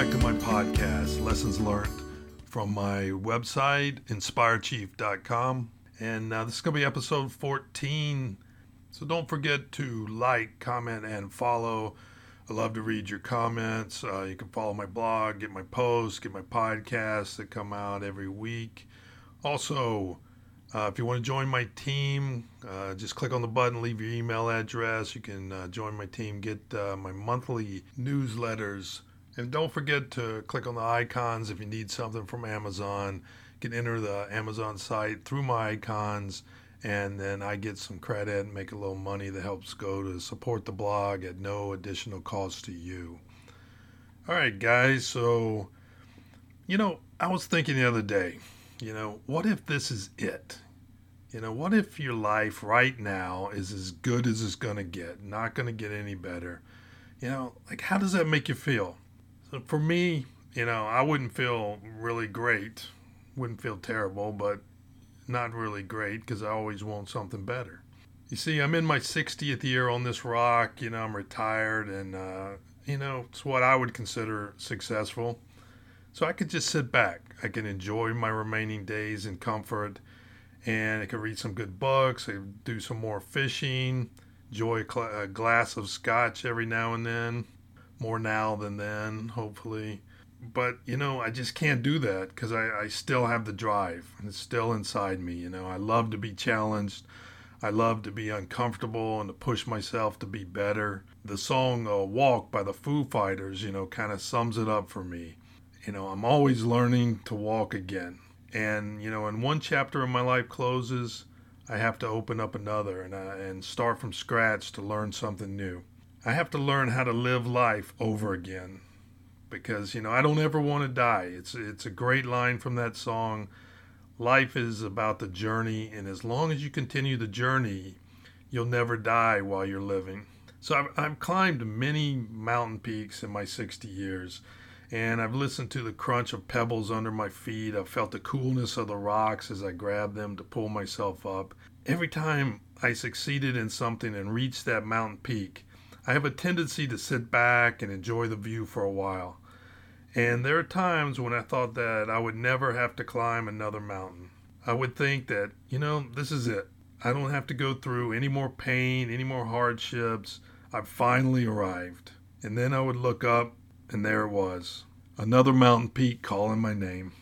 back to my podcast, Lessons Learned, from my website, inspirechief.com. And uh, this is going to be episode 14. So don't forget to like, comment, and follow. I love to read your comments. Uh, you can follow my blog, get my posts, get my podcasts that come out every week. Also, uh, if you want to join my team, uh, just click on the button, leave your email address. You can uh, join my team, get uh, my monthly newsletters. And don't forget to click on the icons if you need something from Amazon. You can enter the Amazon site through my icons, and then I get some credit and make a little money that helps go to support the blog at no additional cost to you. All right, guys. So, you know, I was thinking the other day you know, what if this is it? You know, what if your life right now is as good as it's going to get, not going to get any better? You know, like how does that make you feel? For me, you know, I wouldn't feel really great, wouldn't feel terrible, but not really great because I always want something better. You see, I'm in my 60th year on this rock, you know, I'm retired and, uh, you know, it's what I would consider successful. So I could just sit back. I can enjoy my remaining days in comfort and I can read some good books, I do some more fishing, enjoy a, cl- a glass of scotch every now and then, more now than then, hopefully. But, you know, I just can't do that because I, I still have the drive and it's still inside me. You know, I love to be challenged. I love to be uncomfortable and to push myself to be better. The song uh, Walk by the Foo Fighters, you know, kind of sums it up for me you know, I'm always learning to walk again. And, you know, when one chapter of my life closes, I have to open up another and, uh, and start from scratch to learn something new. I have to learn how to live life over again because, you know, I don't ever want to die. It's, it's a great line from that song. Life is about the journey, and as long as you continue the journey, you'll never die while you're living. So I've, I've climbed many mountain peaks in my 60 years and I've listened to the crunch of pebbles under my feet. I've felt the coolness of the rocks as I grabbed them to pull myself up. Every time I succeeded in something and reached that mountain peak, I have a tendency to sit back and enjoy the view for a while. And there are times when I thought that I would never have to climb another mountain. I would think that, you know, this is it. I don't have to go through any more pain, any more hardships. I've finally arrived. And then I would look up and there it was, another mountain peak calling my name.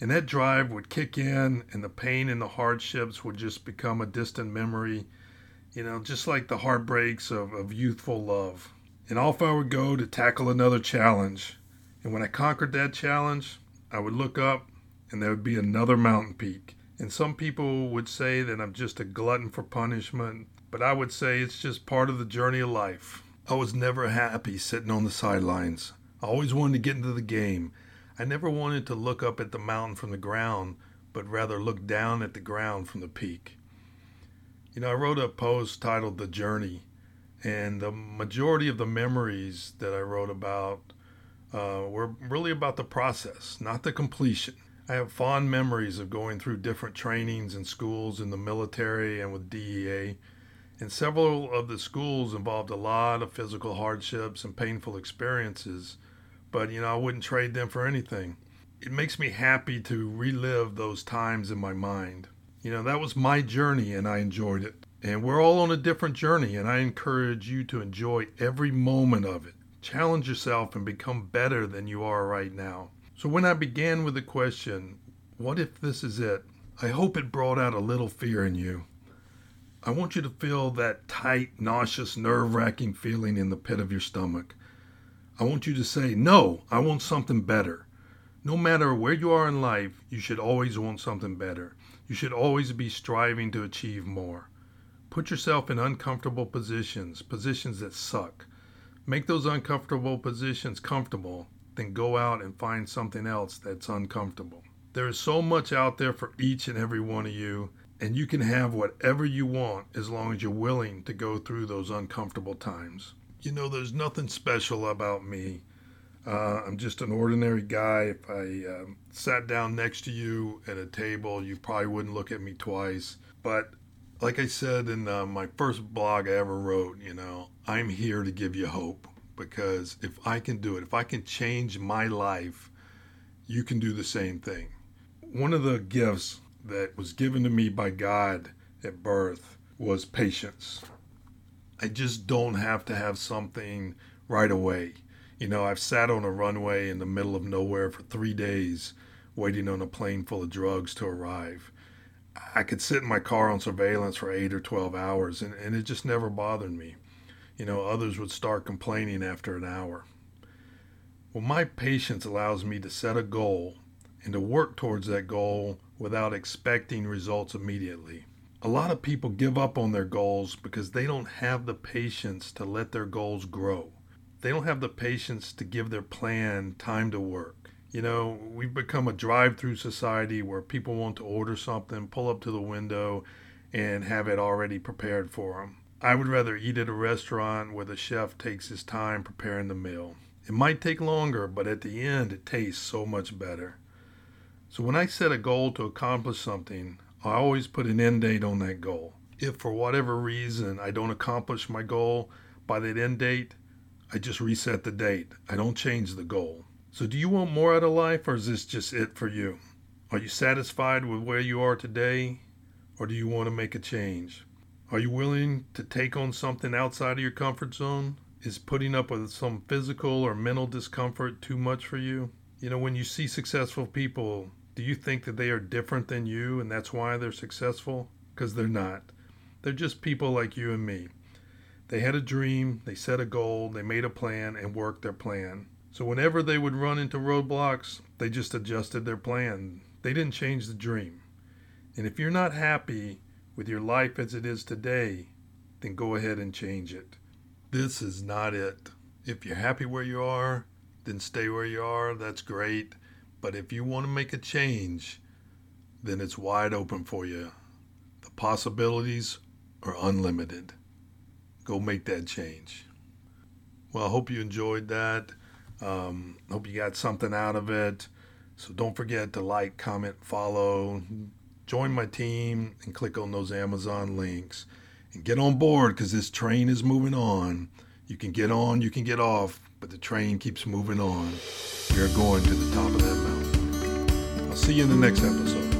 And that drive would kick in, and the pain and the hardships would just become a distant memory, you know, just like the heartbreaks of, of youthful love. And off I would go to tackle another challenge. And when I conquered that challenge, I would look up, and there would be another mountain peak. And some people would say that I'm just a glutton for punishment, but I would say it's just part of the journey of life. I was never happy sitting on the sidelines. I always wanted to get into the game. I never wanted to look up at the mountain from the ground, but rather look down at the ground from the peak. You know, I wrote a post titled The Journey, and the majority of the memories that I wrote about uh, were really about the process, not the completion. I have fond memories of going through different trainings and schools in the military and with DEA. And several of the schools involved a lot of physical hardships and painful experiences but you know, I wouldn't trade them for anything. It makes me happy to relive those times in my mind. You know, that was my journey and I enjoyed it. And we're all on a different journey, and I encourage you to enjoy every moment of it. Challenge yourself and become better than you are right now. So, when I began with the question, What if this is it? I hope it brought out a little fear in you. I want you to feel that tight, nauseous, nerve wracking feeling in the pit of your stomach. I want you to say, No, I want something better. No matter where you are in life, you should always want something better. You should always be striving to achieve more. Put yourself in uncomfortable positions, positions that suck. Make those uncomfortable positions comfortable, then go out and find something else that's uncomfortable. There is so much out there for each and every one of you, and you can have whatever you want as long as you're willing to go through those uncomfortable times you know, there's nothing special about me. Uh, I'm just an ordinary guy. If I um, sat down next to you at a table, you probably wouldn't look at me twice. But like I said in uh, my first blog I ever wrote, you know, I'm here to give you hope because if I can do it, if I can change my life, you can do the same thing. One of the gifts that was given to me by God at birth was patience. I just don't have to have something right away. You know, I've sat on a runway in the middle of nowhere for three days waiting on a plane full of drugs to arrive. I could sit in my car on surveillance for eight or 12 hours, and, and it just never bothered me. You know, others would start complaining after an hour. Well, my patience allows me to set a goal and to work towards that goal without expecting results immediately. A lot of people give up on their goals because they don't have the patience to let their goals grow. They don't have the patience to give their plan time to work. You know, we've become a drive through society where people want to order something, pull up to the window, and have it already prepared for them. I would rather eat at a restaurant where the chef takes his time preparing the meal. It might take longer, but at the end, it tastes so much better. So when I set a goal to accomplish something, I always put an end date on that goal. If for whatever reason I don't accomplish my goal by that end date, I just reset the date. I don't change the goal. So, do you want more out of life, or is this just it for you? Are you satisfied with where you are today, or do you want to make a change? Are you willing to take on something outside of your comfort zone? Is putting up with some physical or mental discomfort too much for you? You know, when you see successful people, do you think that they are different than you and that's why they're successful? Because they're not. They're just people like you and me. They had a dream, they set a goal, they made a plan, and worked their plan. So whenever they would run into roadblocks, they just adjusted their plan. They didn't change the dream. And if you're not happy with your life as it is today, then go ahead and change it. This is not it. If you're happy where you are, then stay where you are. That's great. But if you want to make a change, then it's wide open for you. The possibilities are unlimited. Go make that change. Well, I hope you enjoyed that. Um, hope you got something out of it. So don't forget to like, comment, follow, join my team, and click on those Amazon links. And get on board because this train is moving on. You can get on, you can get off, but the train keeps moving on. You're going to the top of that mountain. I'll see you in the next episode.